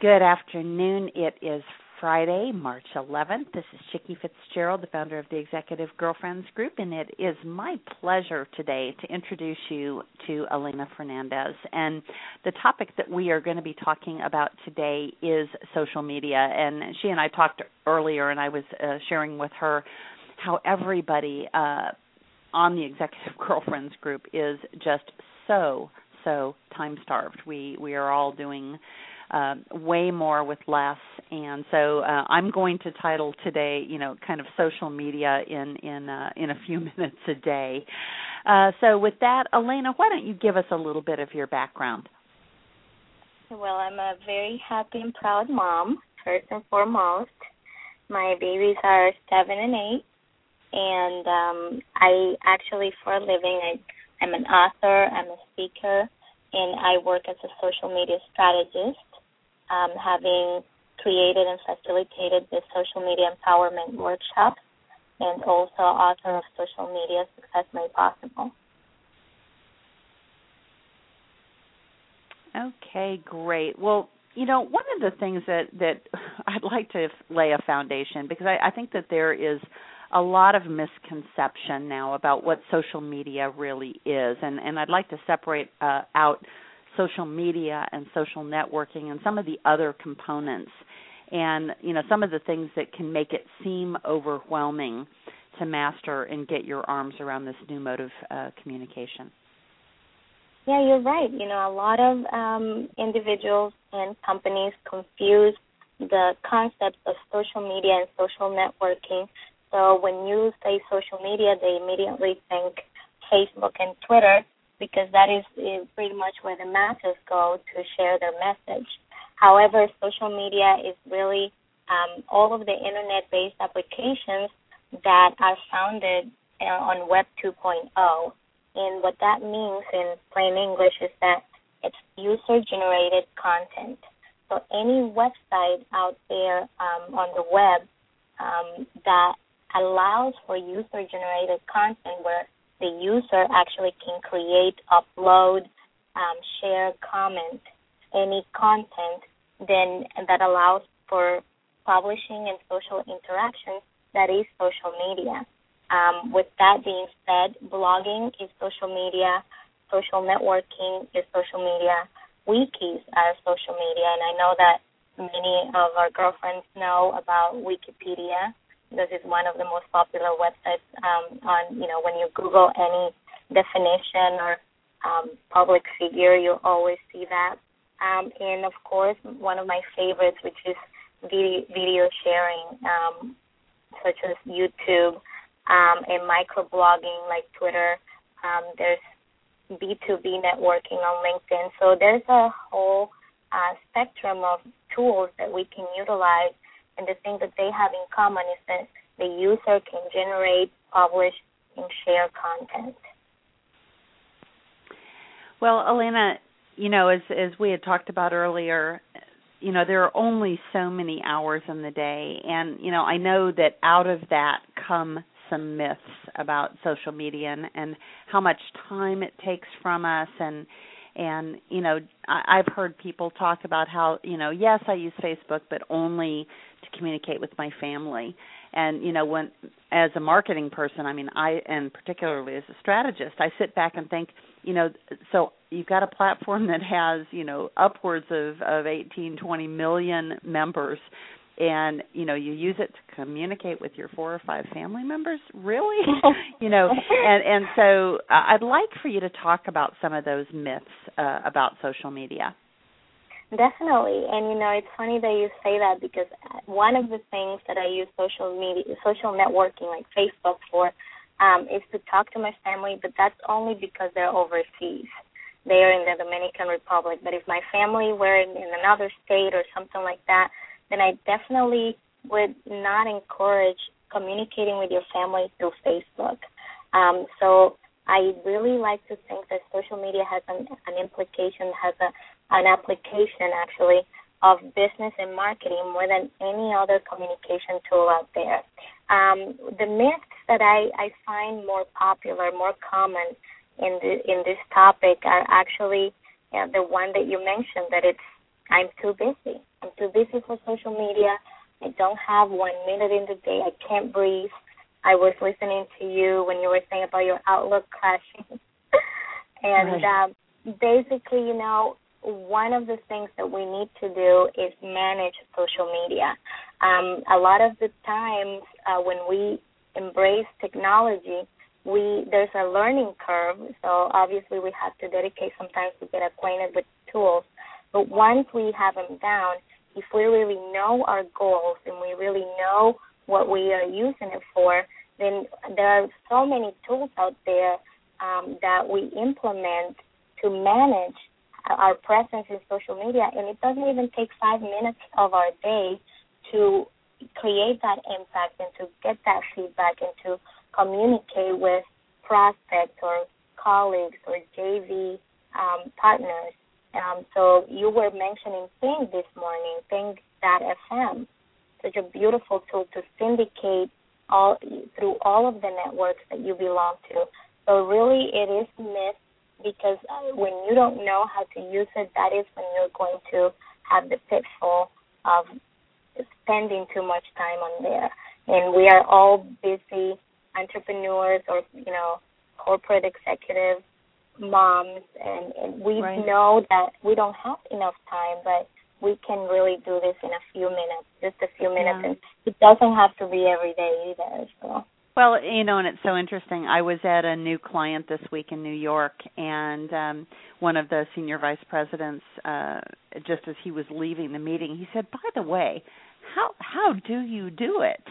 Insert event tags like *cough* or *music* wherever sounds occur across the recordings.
Good afternoon. It is Friday, March 11th. This is Chicke Fitzgerald, the founder of the Executive Girlfriends Group, and it is my pleasure today to introduce you to Elayna Fernandez. And the topic that we are going to be talking about today is social media. And she and I talked earlier, and I was uh, sharing with her how everybody uh, on the Executive *laughs* Girlfriends Group is just so so time starved. We we are all doing uh, way more with less. And so uh, I'm going to title today, you know, kind of social media in in uh, in a few *laughs* minutes a day. Uh, so with that, Elayna, why don't you give us a little bit of your background? Well, I'm a very happy and proud mom, first and foremost. My babies are seven and eight, and um, I actually, for a living, I, I'm an author, I'm a speaker, and I work as a social media strategist um, having created and facilitated the social media empowerment workshop and also author of Social Media Success Made Possible. Okay, great. Well, you know, one of the things that that *laughs* I'd like to lay a foundation because I, I think that there is a lot of misconception now about what social media really is, and and I'd like to separate uh, out social media and social networking and some of the other components. And you know some of the things that can make it seem overwhelming to master and get your arms around this new mode of uh, communication. Yeah you're right. You know a lot of um, individuals and companies confuse the concepts of social media and social networking. So when you say social media they immediately think facebook and twitter because that is, is pretty much where the masses go to share their message. However, social media is really um, all of the internet based applications that are founded uh, on Web 2.0. And what that means in plain English is that it's user generated content. So any website out there um, on the web um, that allows for user generated content where the user actually can create, upload, um, share, comment any content then that allows for publishing and social interactions that is social media. Um, with that being said, blogging is social media, social networking is social media, wikis are social media, and I know that many of our girlfriends know about Wikipedia. This is one of the most popular websites um, on, you know, when you Google any definition or um, public figure, you'll always see that. Um, and of course, one of my favorites, which is video, video sharing, um, such as YouTube um, and microblogging like Twitter. Um, there's B2B networking on LinkedIn. So there's a whole uh, spectrum of tools that we can utilize and the thing that they have in common is that the user can generate, publish, and share content. Well, Elayna, you know, as as we had talked about earlier, you know, there are only so many hours in the day, and you know, I know that out of that come some myths about social media and, and how much time it takes from us and and you know I, I've heard people talk about how you know yes I use Facebook but only to communicate with my family. And you know when as a marketing person i mean i and particularly as a strategist i sit back and think you know so you've got a platform that has you know upwards of of 18 20 million members and you know you use it to communicate with your four or five family members really *laughs* you know and and so uh, i'd like for you to talk about some of those myths uh, about social media Definitely, and you know it's funny that you say that because one of the things that I use social media, social networking like Facebook for, um, is to talk to my family. But that's only because they're overseas. They are in the Dominican Republic. But if my family were in, in another state or something like that, then I definitely would not encourage communicating with your family through Facebook. Um, so I really like to think that social media has an, an implication, has a, an application actually of business and marketing more than any other communication tool out there. Um, the myths that I, I find more popular, more common in the, in this topic are actually the one that you mentioned that it's I'm too busy. I'm too busy for social media. I don't have one minute in the day. I can't breathe. I was listening to you when you were saying about your outlook crashing. *laughs* and right. um, basically, you know, one of the things that we need to do is manage social media. Um, a lot of the times uh, when we embrace technology, we there's a learning curve. So obviously, we have to dedicate some time to get acquainted with tools. But once we have them down, if we really know our goals and we really know what we are using it for, then there are so many tools out there um, that we implement to manage our presence in social media. And it doesn't even take five minutes of our day to create that impact and to get that feedback and to communicate with prospects or colleagues or JV um, partners. Um, so you were mentioning Ping this morning, Ping.fm, such a beautiful tool to syndicate all through all of the networks that you belong to. So really, it is a myth because uh, when you don't know how to use it, that is when you're going to have the pitfall of spending too much time on there. And we are all busy entrepreneurs or you know corporate executives, moms, and, and we right. know that we don't have enough time, but we can really do this in a few minutes, just a few minutes, yeah. and it doesn't have to be every day either. So. Well, you know, and it's so interesting. I was at a new client this week in New York, and um one of the senior vice presidents, uh just as he was leaving the meeting, he said, "By the way, how how do you do it?"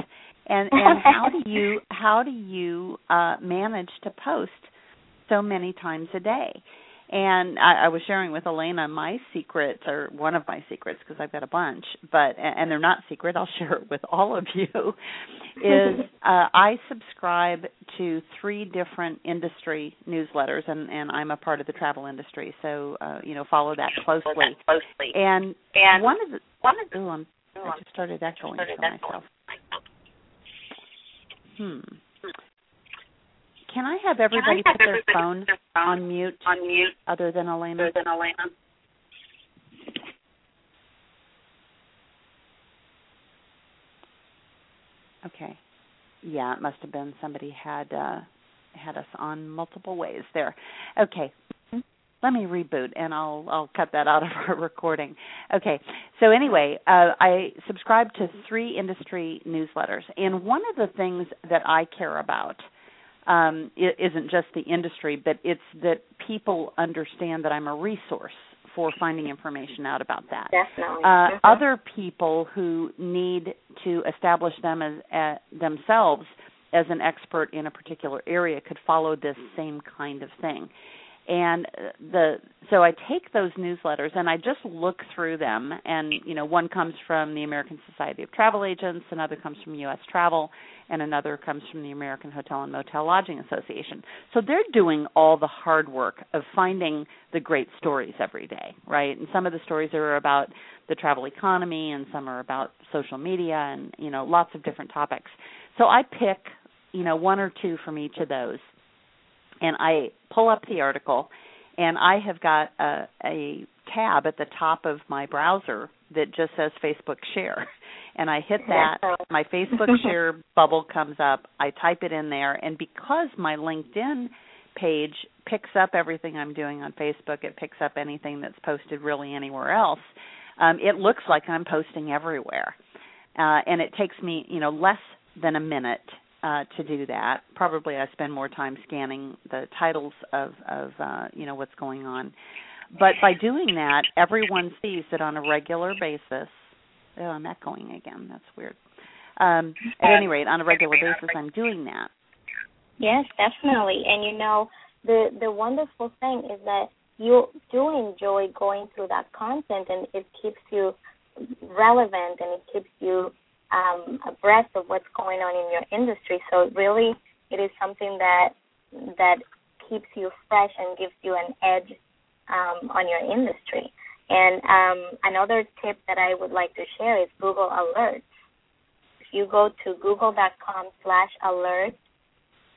And and how do you *laughs* how do you uh manage to post so many times a day? and I, I was sharing with Elayna my secrets or one of my secrets because I've got a bunch, but and they're not secret. I'll *laughs* share it with all of you. *laughs* is uh, I subscribe to three different industry newsletters, and and I'm a part of the travel industry, so uh, you know follow that closely. closely. And and one of the one of the, ooh, I'm, I just started echoing started for myself. Hmm. Can I have everybody I have put everybody their phone, their phone on mute? On mute. Other than Elayna. Other than Elayna. Okay. Yeah, it must have been somebody had uh had us on multiple ways there. Okay. Let me reboot and I'll I'll cut that out *laughs* of our recording. Okay. So anyway, uh I subscribe to three industry newsletters and one of the things that I care about um, it isn't just the industry, but it's that people understand that I'm a resource for finding information out about that. Definitely. Uh, mm-hmm. Other people who need to establish them as uh, themselves as an expert in a particular area could follow this same kind of thing and uh, the so I take those newsletters and I just look through them. And you know one comes from the American Society of Travel Agents another comes from US Travel and another comes from the American Hotel and Motel Lodging Association. So they're doing all the hard work of finding the great stories every day right? And some of the stories are about the travel economy and some are about social media and you know lots of different topics. So I pick you know one or two from each of those and I pull up the article, and I have got a, a tab at the top of my browser that just says Facebook Share. *laughs* And I hit that, my Facebook *laughs* Share bubble comes up. I type it in there, and because my LinkedIn page picks up everything I'm doing on Facebook, it picks up anything that's posted really anywhere else. Um, it looks like I'm posting everywhere, uh, and it takes me, you know, less than a minute uh, to do that. Probably I spend more time scanning the titles of of uh, you know what's going on. But by doing that, everyone sees that on a regular basis. Oh, I'm echoing again. That's weird. Um, at any rate, on a regular basis, I'm doing that. Yes, definitely. And you know, the the wonderful thing is that you do enjoy going through that content, and it keeps you relevant, and it keeps you um, abreast of what's going on in your industry. So really, it is something that that keeps you fresh and gives you an edge um, on your industry. And um, another tip that I would like to share is Google Alerts. If you go to google.com slash alerts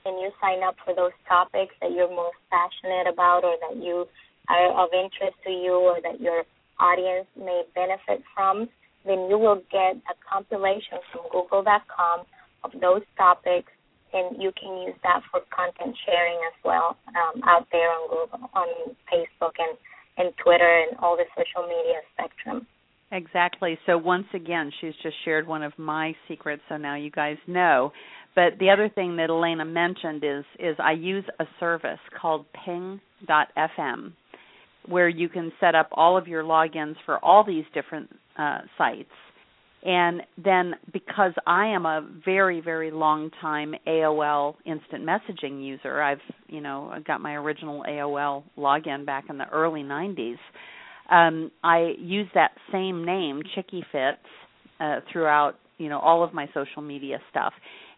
and you sign up for those topics that you're most passionate about or that you are of interest to you or that you're audience may benefit from, then you will get a compilation from google.com of those topics and you can use that for content sharing as well um, out there on Google, on Facebook and, and Twitter and all the social media spectrum. Exactly. So once again, she's just shared one of my secrets, so now you guys know. But the other thing that Elayna mentioned is is I use a service called Ping.fm, where you can set up all of your logins for all these different uh, sites. And then because I am a very very long time AOL instant messaging user, I've you know got my original AOL login back in the early 90s. Um, I use that same name, Chicky Fits, uh, throughout you know all of my social media stuff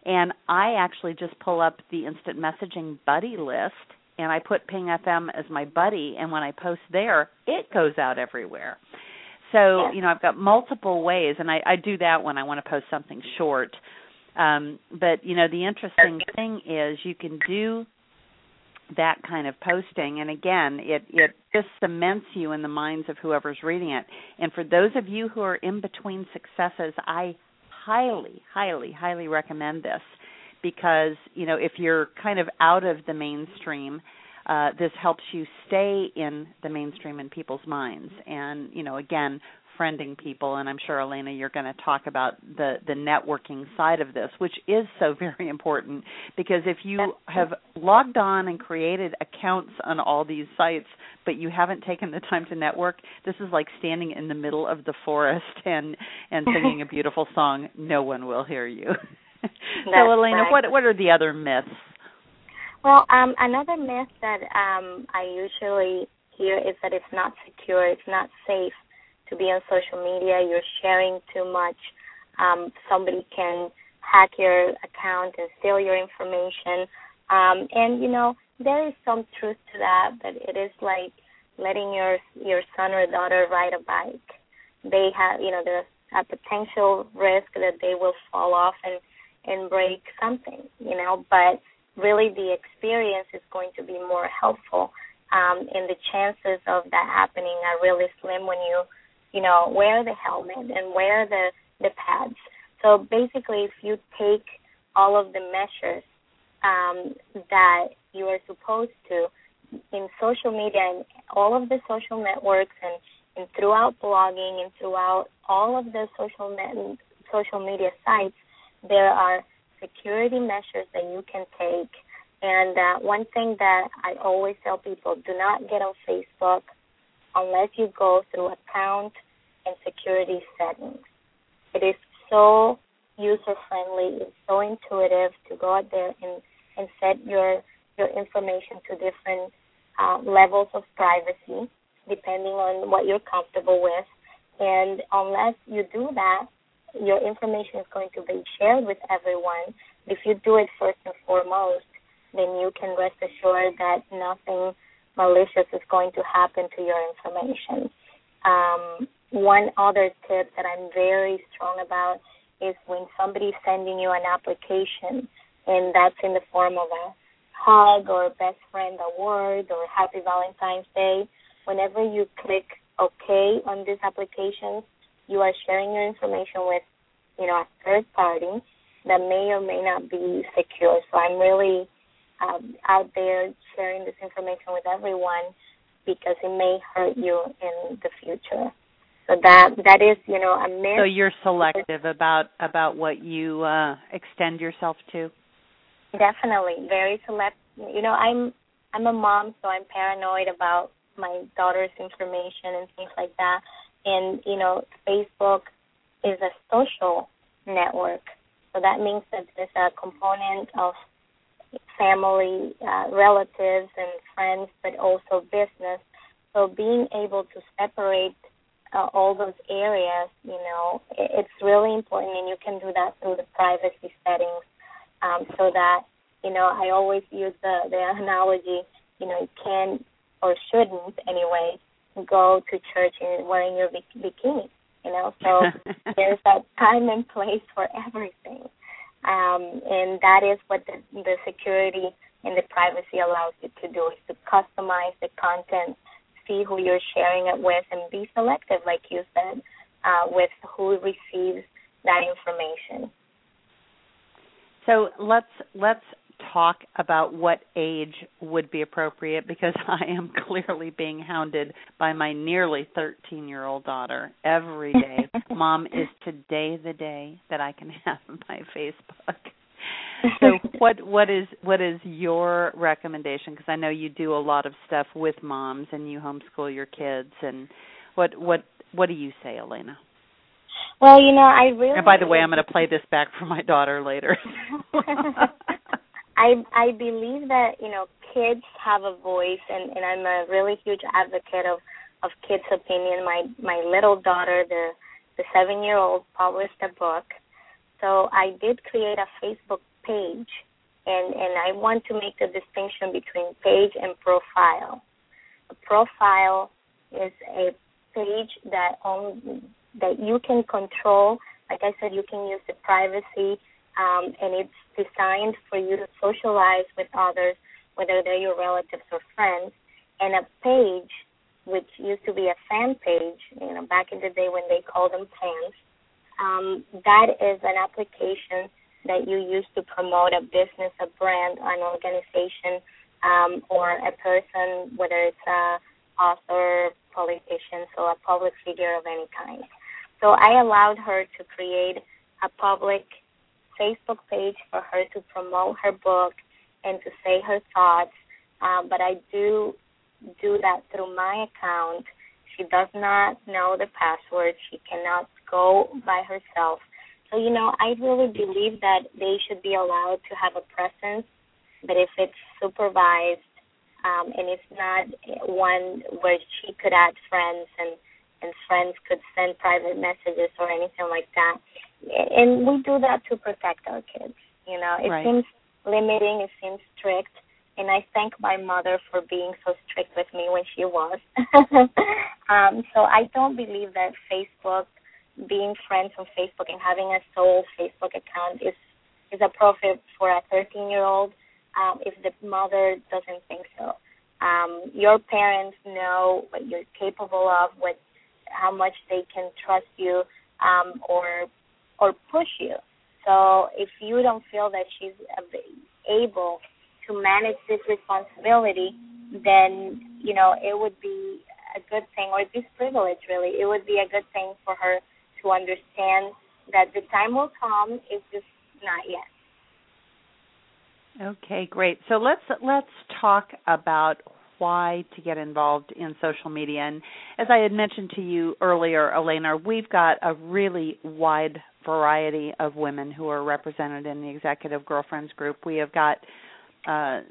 and I actually just pull up the instant messaging buddy list and I put Ping FM as my buddy and when I post there, it goes out everywhere. So, yes. you know, I've got multiple ways and I, I do that when I want to post something short. Um, but you know, the interesting thing is you can do that kind of posting and again it it just cements you in the minds of whoever's reading it and for those of you who are in between successes i highly, highly, highly recommend this because you know if you're kind of out of the mainstream, uh, this helps you stay in the mainstream in people's minds. And you know, again, friending people and i'm sure elayna you're going to talk about the the networking side of this which is so *laughs* very important because if you have logged on and created accounts on all these sites but you haven't taken the time to network this is like standing in the middle of the forest *laughs* and and singing a *laughs* beautiful song no one will hear you so elayna right. what what are the other myths well um another myth that um i usually hear is that it's not secure it's not safe to be on social media, you're sharing too much. Um, somebody can hack your account and steal your information. Um, and you know there is some truth to that, but it is like letting your your son or daughter ride a bike. They have you know there's a potential risk that they will fall off and and break something, you know, but really the experience is going to be more helpful. Um, and the chances of that happening are really slim when you you know, wear the helmet and wear the the pads. So basically, if you take all of the measures um, that you are supposed to in social media and all of the social networks and, and throughout blogging and throughout all of the social net social media sites, there are security measures that you can take. And uh, one thing that I always tell people: do not get on Facebook unless you go through account and security settings. It is so user friendly, it's so intuitive to go out there and, and set your your information to different uh, levels of privacy depending on what you're comfortable with. And unless you do that, your information is going to be shared with everyone. If you do it first and foremost, then you can rest assured that nothing malicious is going to happen to your information. Um, one other tip that I'm very strong about is when somebody's sending you an application and that's in the form of a hug or best friend award or happy Valentine's Day, whenever you click OK on these applications, you are sharing your information with, you know, a third party that may or may not be secure. So I'm really um, out there sharing this information with everyone because it may hurt you in the future. So that that is, you know, a myth. So you're selective about about what you uh extend yourself to. Definitely, very selective. You know, I'm I'm a mom, so I'm paranoid about my daughter's information and things like that. And you know, Facebook is a social network, so that means that there's a component of family, uh, relatives, and friends, but also business. So being able to separate uh, all those areas, you know, it, it's really important, and you can do that through the privacy settings, um, so that you know, I always use the the *laughs* analogy, you know, you can or shouldn't anyway go to church in wearing your bikini, you know. So *laughs* there's that time and place for everything, um, and that is what the, the security and the privacy allows you to do is to customize the content see who you're sharing it with and be selective, like you said, uh, with who receives that information. So let's let's talk about what age would be appropriate because *laughs* I am clearly being hounded by my nearly 13 year old daughter every day. *laughs* Mom, is today the day that I can have *laughs* my Facebook? so what what is what is your recommendation because I know you do a lot of stuff with moms and you homeschool your kids and what what what do you say Elayna? Well, you know, I really And by the way, I'm going to play this back for my daughter later. I I believe that you know kids have a voice, and and I'm a really huge advocate of of kids' opinion. My my little daughter, the the seven year old, published a book, so I did create a Facebook page, and and I want to make the distinction between page and profile. A profile is a page that on that you can control. Like I said, you can use the privacy um, and it's designed for you to socialize with others, whether they're your relatives or friends. And a page, which used to be a fan page, you know, back in the day when they called them fans, um, that is an application that you use to promote a business, a brand, an organization, um, or a person, whether it's a author, politician, so a public figure of any kind. So I allowed her to create a public Facebook page for her to promote her book and to say her thoughts. Um, but I do do that through my account. She does not know the password. She cannot go by herself. So, you know, I really believe that they should be allowed to have a presence, but if it's supervised um, and it's not one where she could add friends and and friends could send private messages or anything like that. And we do that to protect our kids. You know, it right. seems limiting, it seems strict, and I thank my mother for being so strict with me when she was. *laughs* um, so I don't believe that Facebook, being friends on Facebook and having a sole Facebook account is is appropriate for a 13 year old um, if the mother doesn't think so. Um, your parents know what you're capable of, what how much they can trust you um, or or push you. So if you don't feel that she's able to manage this responsibility, then you know it would be a good thing, or this privilege really, it would be a good thing for her to understand that the time will come. It's just not yet. Okay, great. So let's let's talk about why to get involved in social media. And as I had mentioned to you earlier, Elayna, we've got a really wide variety of women who are represented in the Executive Girlfriends group. We have got uh,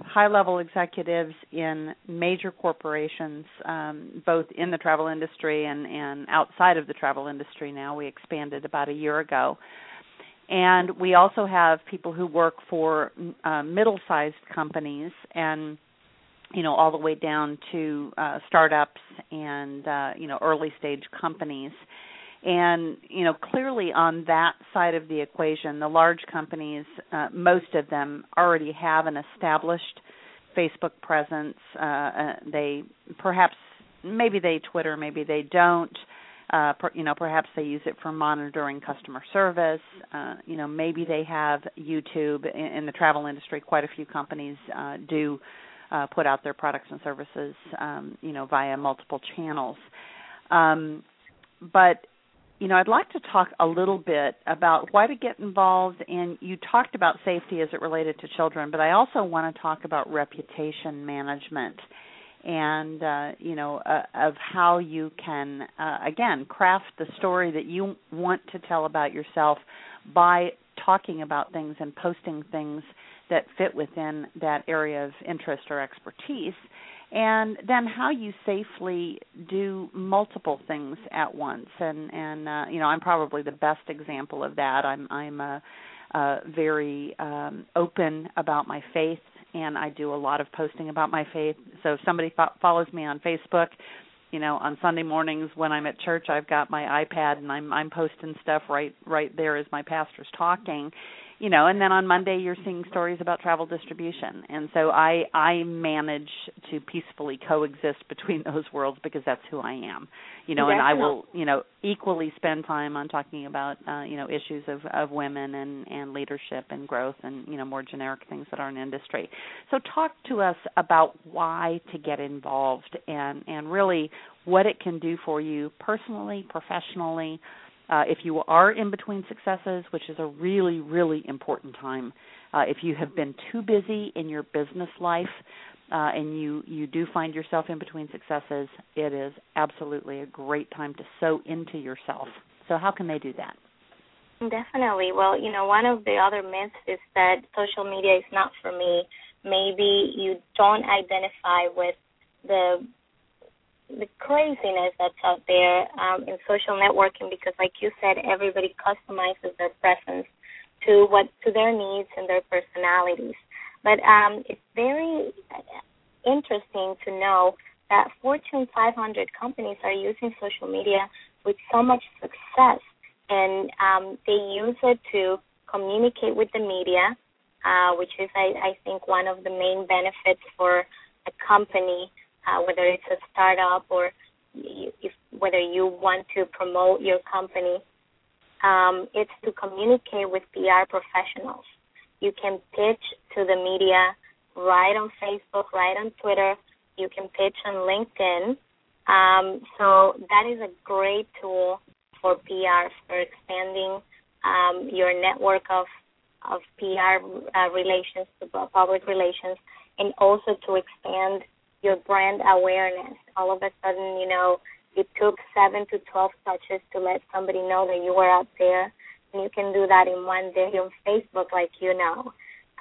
high level executives in major corporations, um, both in the travel industry and, and outside of the travel industry now. We expanded about a year ago. And we also have people who work for uh, middle sized companies and you know all the way down to uh, startups and uh, you know early stage companies and you know clearly on that side of the equation the large companies uh, most of them already have an established facebook presence. Uh, uh, they perhaps maybe they twitter maybe they don't. Uh, per, you know perhaps they use it for monitoring customer service. Uh, you know maybe they have youtube. In, in the travel industry quite a few companies uh, do uh, put out their products and services, um, you know, via multiple channels. Um, but you know, I'd like to talk a little bit about why to get involved. And you talked about safety as it related to children, but I also want to talk about reputation management and uh, you know uh, of how you can uh, again craft the story that you want to tell about yourself by talking about things and posting things that fit within that area of interest or expertise and then how you safely do multiple things at once. And and uh, you know I'm probably the best example of that. I'm I'm a, a very um open about my faith and I do a lot of posting about my faith. So if somebody fo- follows me on Facebook you know on Sunday mornings when I'm at church I've got my iPad and I'm I'm posting stuff right right there as my pastor's talking you know and then on monday you're seeing stories about travel distribution and so i i manage to peacefully coexist between *laughs* those worlds because that's who i am you know Definitely. and i will you know equally spend time on talking about uh you know issues of of women and and leadership and growth and you know more generic things that are in industry so talk to us about why to get involved and and really what it can do for you personally professionally uh, if you are in between successes, which is a really, really important time, uh, if you have been too busy in your business life uh, and you you do find yourself in between successes, it is absolutely a great time to sow into yourself. So how can they do that? Definitely. Well, you know, one of the other myths is that social media is not for me. Maybe you don't identify with the the craziness that's out there um, in social networking because, like you said, everybody customizes their presence to what to their needs and their personalities. But um, it's very interesting to know that Fortune 500 companies are using social media with so much success, and um, they use it to communicate with the media, uh, which is, I, I think, one of the main benefits for a company uh, whether it's a startup or if, whether you want to promote your company, um, it's to communicate with PR professionals. You can pitch to the media right on Facebook, right on Twitter. You can pitch on LinkedIn. Um, so that is a great tool for PR for expanding um, your network of of PR uh, relations, public relations, and also to expand your brand awareness. All of a sudden, you know, it took seven to 12 touches to let somebody know that you were out there. And you can do that in one day on Facebook, like you know.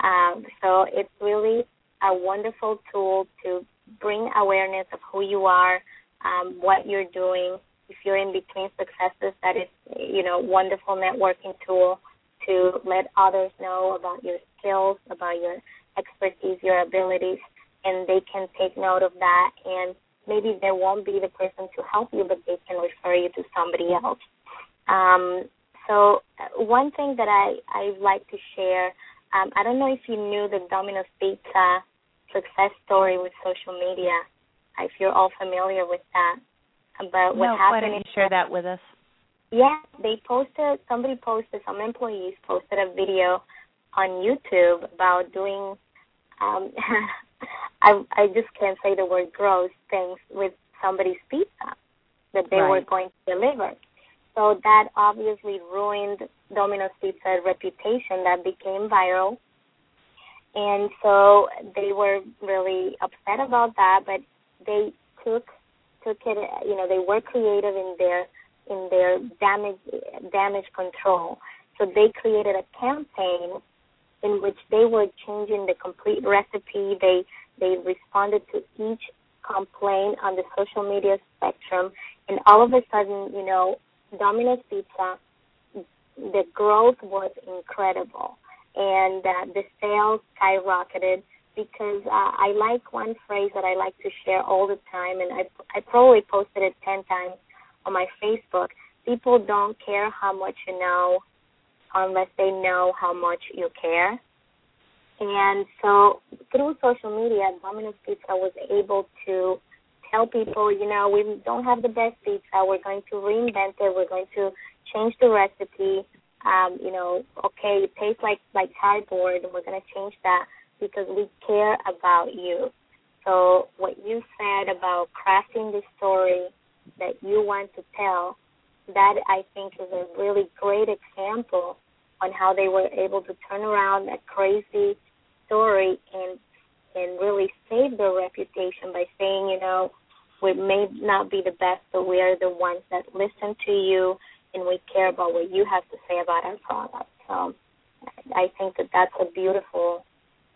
Um, so it's really a wonderful tool to bring awareness of who you are, um, what you're doing. If you're in between successes, that is, you know, wonderful networking tool to let others know about your skills, about your expertise, your abilities and they can take note of that and maybe they won't be the person to help you but they can refer you to somebody else. Um, so uh, one thing that i i like to share um, i don't know if you knew the domino's pizza success story with social media. If you're all familiar with that but what no, happened why don't you share that with us? Yeah they posted somebody posted some employees posted a video on youtube about doing um *laughs* I I just can't say the word gross things with somebody's pizza that they right. were going to deliver. So that obviously ruined Domino's Pizza's reputation that became viral. And so they were really upset about that, but they took took it you know, they were creative in their in their damage damage control. So they created a campaign in which they were changing the complete recipe. They they responded to each complaint on the social media spectrum, and all of a sudden, you know, Domino's Pizza, the growth was incredible, and uh, the sales skyrocketed because uh, I like one phrase that I like to share all the time, and I I probably posted it ten times on my Facebook. People don't care how much you know unless they know how much you care. And so through social media, Domino's Pizza was able to tell people, you know, we don't have the best pizza. We're going to reinvent it. We're going to change the recipe. Um, you know, okay, it tastes like like cardboard, and we're going to change that because we care about you. So what you said about crafting the story that you want to tell, that I think is a really great example on how they were able to turn around a crazy story and and really save their reputation by saying, you know, we may not be the best, but we are the ones that listen to you and we care about what you have to say about our product. So I think that that's a beautiful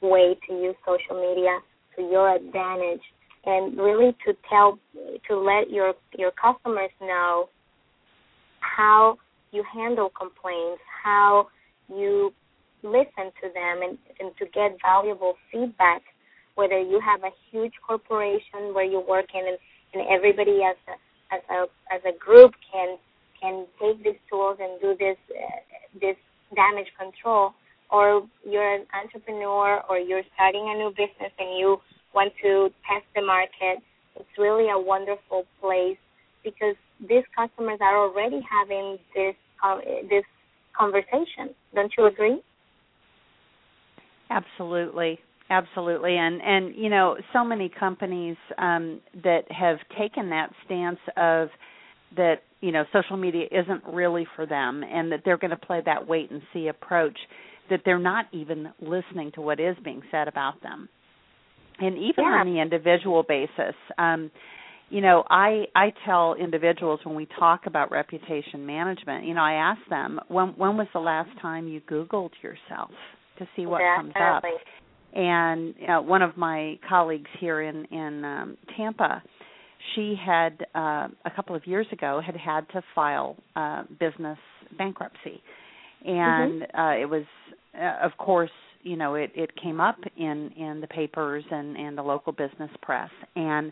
way to use social media to your advantage and really to tell to let your your customers know how you handle complaints, how you listen to them and, and to get valuable feedback, whether you have a huge corporation where you work in and, and everybody as a as a as a group can can take these tools and do this uh, this damage control, or you're an entrepreneur or you're starting a new business and you want to test the market, it's really a wonderful place because these customers are already having this uh, this conversation. Don't you agree? Absolutely. Absolutely, and and you know, so many companies um, that have taken that stance of that you know social media isn't really for them, and that they're going to play that wait and see approach. That they're not even listening to what is being said about them, and even yeah. on the individual basis. Um, you know, I I tell individuals when we talk about reputation management, you know, I ask them when when was the last time you Googled yourself to see what Definitely. comes up and uh, one of my colleagues here in in um, Tampa, she had uh, a couple of years ago had had to file uh, business bankruptcy, and mm-hmm. uh, it was, uh, of course, you know, it it came up in in the papers and and the local business press, and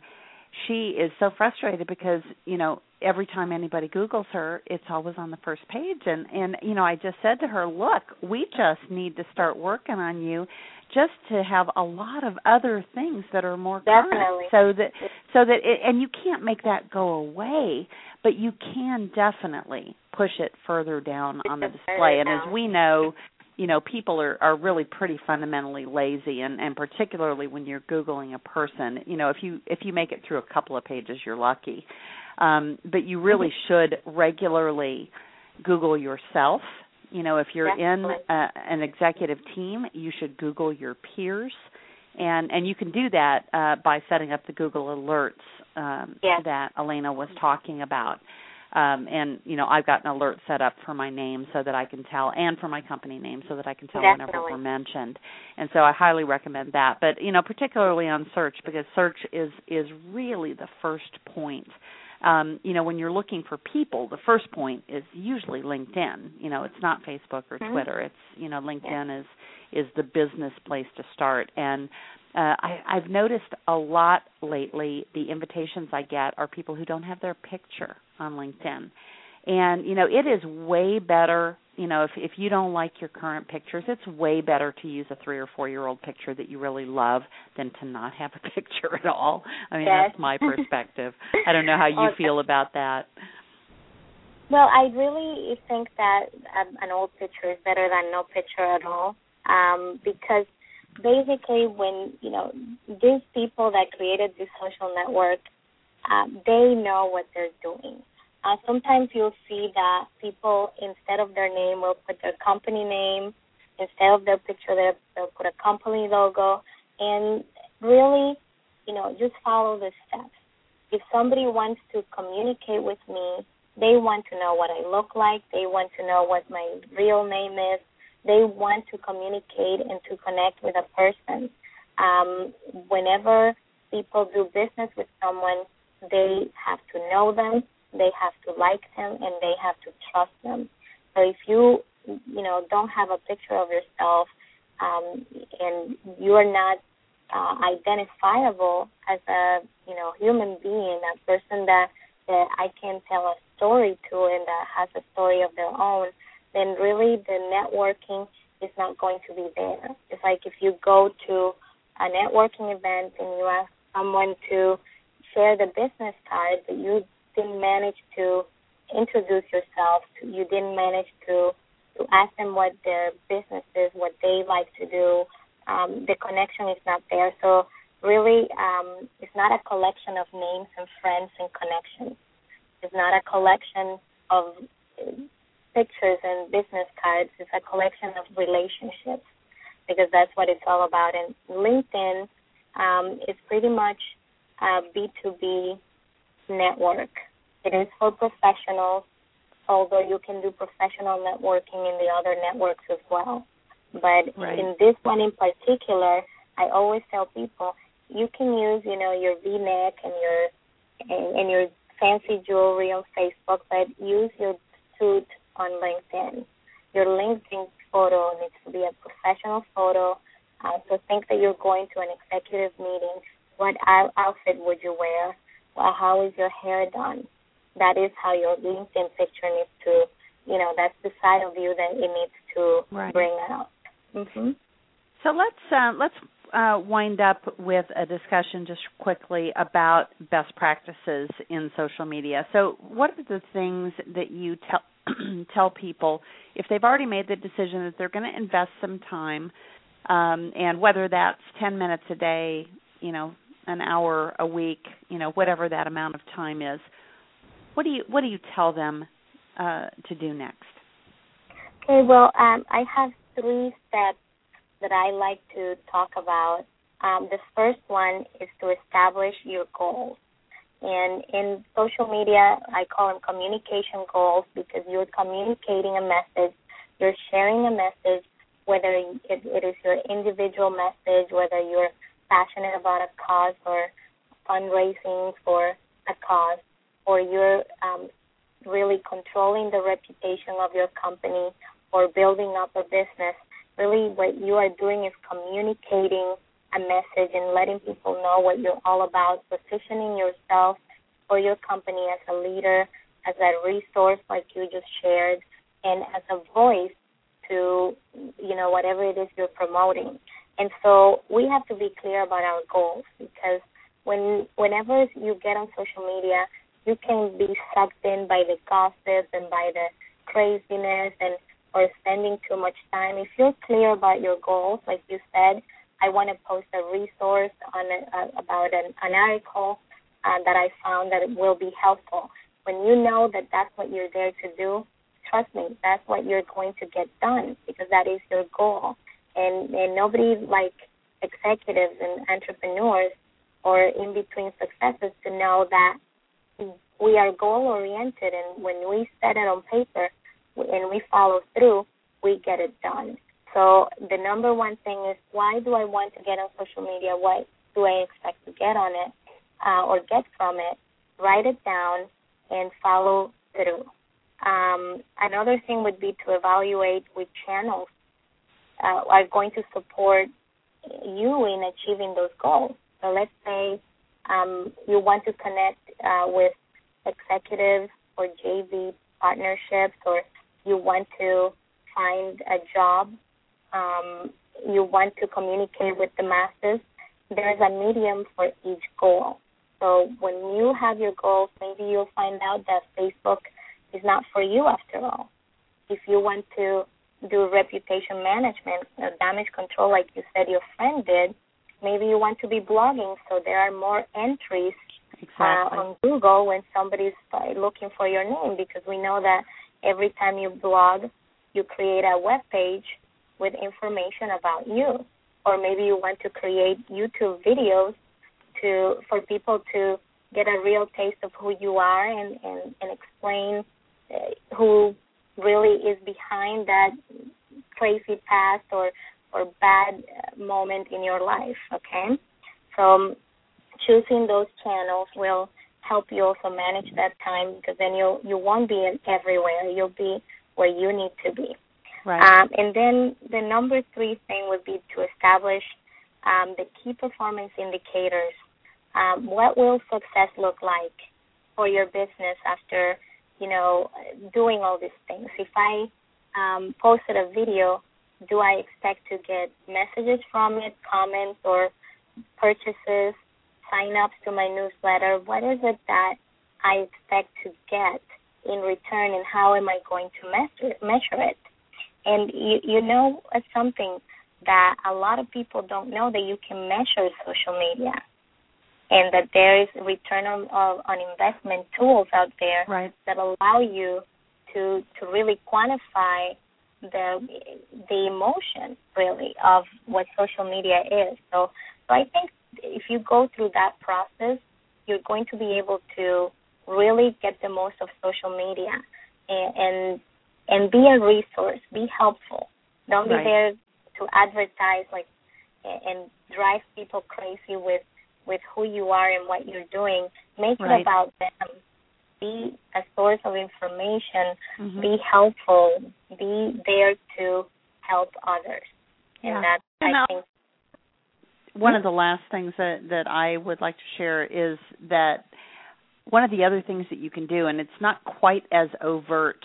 she is so frustrated because you know every time anybody googles her it's always on the first page. And and you know i just said to her look we just need to start working on you just to have a lot of other things that are more Definitely. current so that so that it, and you can't make that go away but you can definitely push it further down on the display. And as we know you know people are are really pretty fundamentally lazy and and particularly when you're googling a person you know if you if you make it through a couple of pages you're lucky. Um but you really should regularly google yourself. You know if you're in a, an executive team you should google your peers. And and you can do that uh by setting up the google alerts um that elayna was talking about um, and you know I've got an alert set up for my name so that I can tell, and for my company name so that I can tell Definitely. whenever we're mentioned. And so I highly recommend that. But you know, particularly on search because search is is really the first point. Um, you know, when you're looking for people, the first point is usually LinkedIn. You know, it's not Facebook or mm-hmm. Twitter. It's you know, LinkedIn yeah. is is the business place to start. And uh, I, I've noticed a lot lately. The invitations I get are people who don't have their picture on LinkedIn, and you know it is way better. You know, if if you don't like your current pictures, it's way better to use a three or four year old picture that you really love than to not have a *laughs* picture at all. I mean, yes. that's my *laughs* perspective. I don't know how you okay. feel about that. Well, I really think that um, an old picture is better than no picture at all, um, because basically when you know these people that created this social network um, they know what they're doing. Uh, sometimes you'll see that people instead of their name will put their company name instead of their picture they'll, they'll put a company logo and really you know just follow the steps. If somebody wants to communicate with me they want to know what i look like they want to know what my real name is they want to communicate and to connect with a person. Um, whenever people do business with someone, they have to know them, they have to like them, and they have to trust them. So if you, you know, don't have a picture of yourself um, and you are not uh, identifiable as a, you know, human being, a person that that I can tell a story to and that has a story of their own, then really the networking is not going to be there. It's like if you go to a networking event and you ask someone to share the business card, but you didn't manage to introduce yourself, you didn't manage to to ask them what their business is, what they like to do. Um, the connection is not there. So really, um, it's not a collection of names and friends and connections. It's not a collection of pictures and business cards. It's a collection of relationships because that's what it's all about. And LinkedIn um, is pretty much a B2B network. It is for professionals, although you can do professional networking in the other networks as well. But right. in this one in particular, I always tell people you can use, you know, your V-neck and your and, and your fancy jewelry on Facebook, but use your suit on LinkedIn. Your LinkedIn photo needs to be a professional photo. Uh, so think that you're going to an executive meeting. What outfit would you wear? Well, how is your hair done? That is how your LinkedIn picture needs to, you know, that's the side of you that it needs to right. bring out. uh, let's uh, wind up with a discussion just quickly about best practices in social media. So, what are the things that you tell *clears throat* tell people if they've already made the decision that they're going to invest some time, um, and whether that's 10 minutes a day, you know, an hour a week, you know, whatever that amount of time is, what do you what do you tell them uh, to do next? Okay, well, um, I have three steps that I like to talk about. Um, the first one is to establish your goals. And in social media, I call them communication goals because you're communicating a message, you're sharing a message, whether it, it is your individual message, whether you're passionate about a cause or fundraising for a cause, or you're um, really controlling the reputation of your company or building up a business. Really what you are doing is communicating a message and letting people know what you're all about, positioning yourself or your company as a leader, as a resource like you just shared, and as a voice to you know whatever it is you're promoting. And so we have to be clear about our goals because when whenever you get on social media, you can be sucked in by the gossip and by the craziness and or spending too much time. If you're clear about your goals, like you said, I want to post a resource on uh, about an, an article uh, that I found that will be helpful. When you know that that's what you're there to do, trust me, that's what you're going to get done because that is your goal. And and nobody like executives and entrepreneurs or in between successes to know that we are goal oriented and when we set it on paper and we follow through, we get it done. So the number one thing is why do I want to get on social media? What do I expect to get on it uh, or get from it? Write it down and follow through. Um, another thing would be to evaluate which channels uh, are going to support you in achieving those goals. So let's say um, you want to connect uh, with executives or JV partnerships or you want to find a job, um, you want to communicate with the masses, there's a medium for each goal. So when you have your goals, maybe you'll find out that Facebook is not for you after all. If you want to do reputation management, damage control, like you said your friend did, maybe you want to be blogging, so there are more entries uh, exactly. uh, on Google when somebody's looking for your name because we know that every time you blog, you create a web page with information about you. Or maybe you want to create YouTube videos to for people to get a real taste of who you are and and, and explain uh, who really is behind that crazy past or or bad moment in your life. Okay, so um, choosing those channels will help you also manage that time because then you you won't be everywhere. You'll be where you need to be. Right. Um, and then the number three thing would be to establish um, the key performance indicators. Um, what will success look like for your business after you know doing all these things? If I um, posted a video, do I expect to get messages from it, comments, or purchases? sign-ups to my newsletter, what is it that I expect to get in return, and how am I going to measure measure it? And you you know it's something that a lot of people don't know that you can measure social media, and that there is return on, on investment tools out there right. that allow you to to really quantify the the emotion really of what social media is. So so I think if you go through that process, you're going to be able to really get the most of social media and and, and be a resource, be helpful. Don't right. be there to advertise like and drive people crazy with with who you are and what you're doing. Make right. it about them. Be a source of information. Mm-hmm. Be helpful. Be there to help others. Yeah. And that's and I think one of the last things that that I would like to share is that one of the other things that you can do, and it's not quite as overt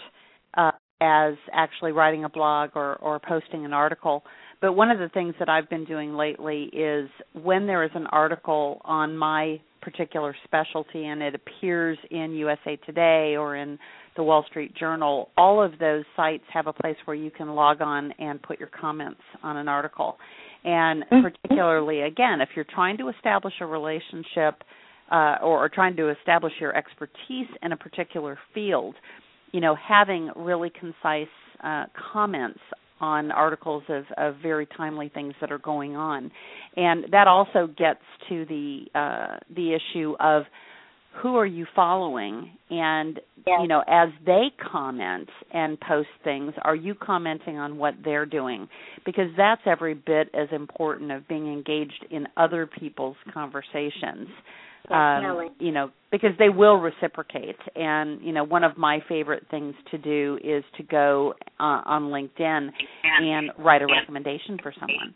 uh, as actually writing a blog or or posting an article, but one of the things that I've been doing lately is when there is an article on my particular specialty and it appears in USA Today or in the Wall Street Journal, all of those sites have a place where you can log on and put your comments on an article. And mm-hmm. particularly, again, if you're trying to establish a relationship uh, or, or trying to establish your expertise in a particular field, you know, having really concise uh, comments on articles of, of very timely things that are going on, and that also gets to the uh, the issue of who are you following? And yes. you know as they comment and post things are you commenting on what they're doing? Because that's every bit as important of being engaged in other people's conversations um, you know because they will reciprocate. And you know one of my favorite things to do is to go uh, on linkedin and write a recommendation for someone.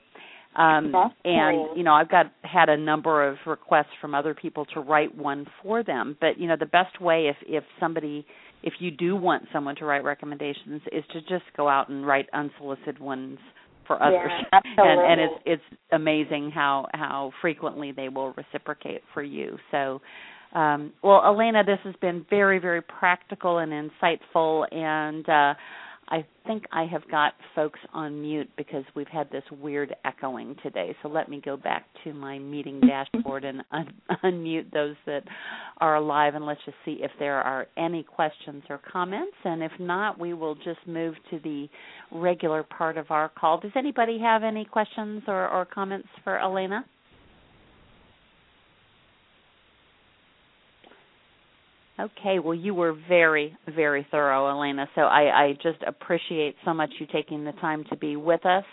Um, and you know, I've got had a number of requests from other people to write one for them. But you know, the best way if if somebody if you do want someone to write recommendations is to just go out and write unsolicited ones for others. Yeah, *laughs* and and it's it's amazing how how frequently they will reciprocate for you. So um, well, Elayna, this has been very, very practical and insightful, and uh, I think I have got folks on mute because we've had this weird echoing today. So let me go back to my meeting *laughs* dashboard and un- unmute those that are alive and let's just see if there are any questions or comments. And if not, we will just move to the regular part of our call. Does anybody have any questions or, or comments for Elayna? Okay, well, you were very, very thorough, Elayna. So I, I just appreciate so much you taking the time to be with us.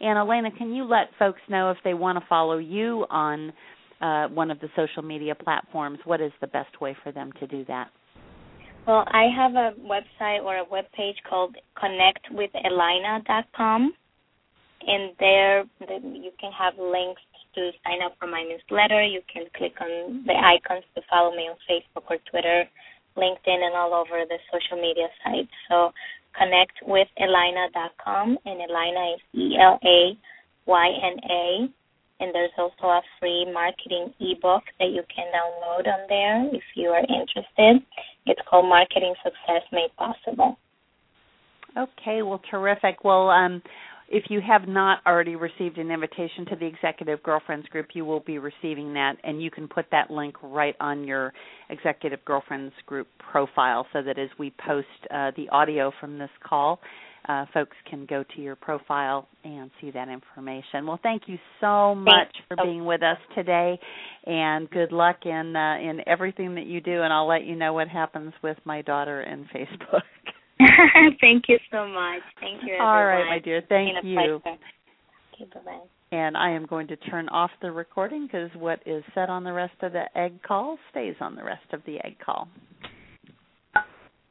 And Elayna, can you let folks know if they want to follow you on uh, one of the social media platforms? What is the best way for them to do that? Well, I have a website or a web page called connectwithelayna.com, and there you can have links to sign up for my newsletter. You can click on the icons to follow me on Facebook or Twitter, LinkedIn, and all over the social media sites. So connect with Elayna.com, and Elayna is E L A Y N A. And there's also a free marketing ebook that you can download on there if you are interested. It's called Marketing Success Made Possible. Okay, well, terrific. Well, um, if you have not already received an invitation to the Executive Girlfriends group, you will be receiving that, and you can put that link right on your Executive Girlfriends group profile so that as we post uh, the audio from this call, uh, folks can go to your profile and see that information. Well, thank you so much for being with us today, and good luck in uh, in everything that you do. And I'll let you know what happens with my daughter and Facebook. *laughs* *laughs* Thank you so much. Thank you. Everyone. All right, my dear. Thank you. Okay, bye-bye. And I am going to turn off the recording because what is said on the rest of the EGG call stays on the rest of the EGG call.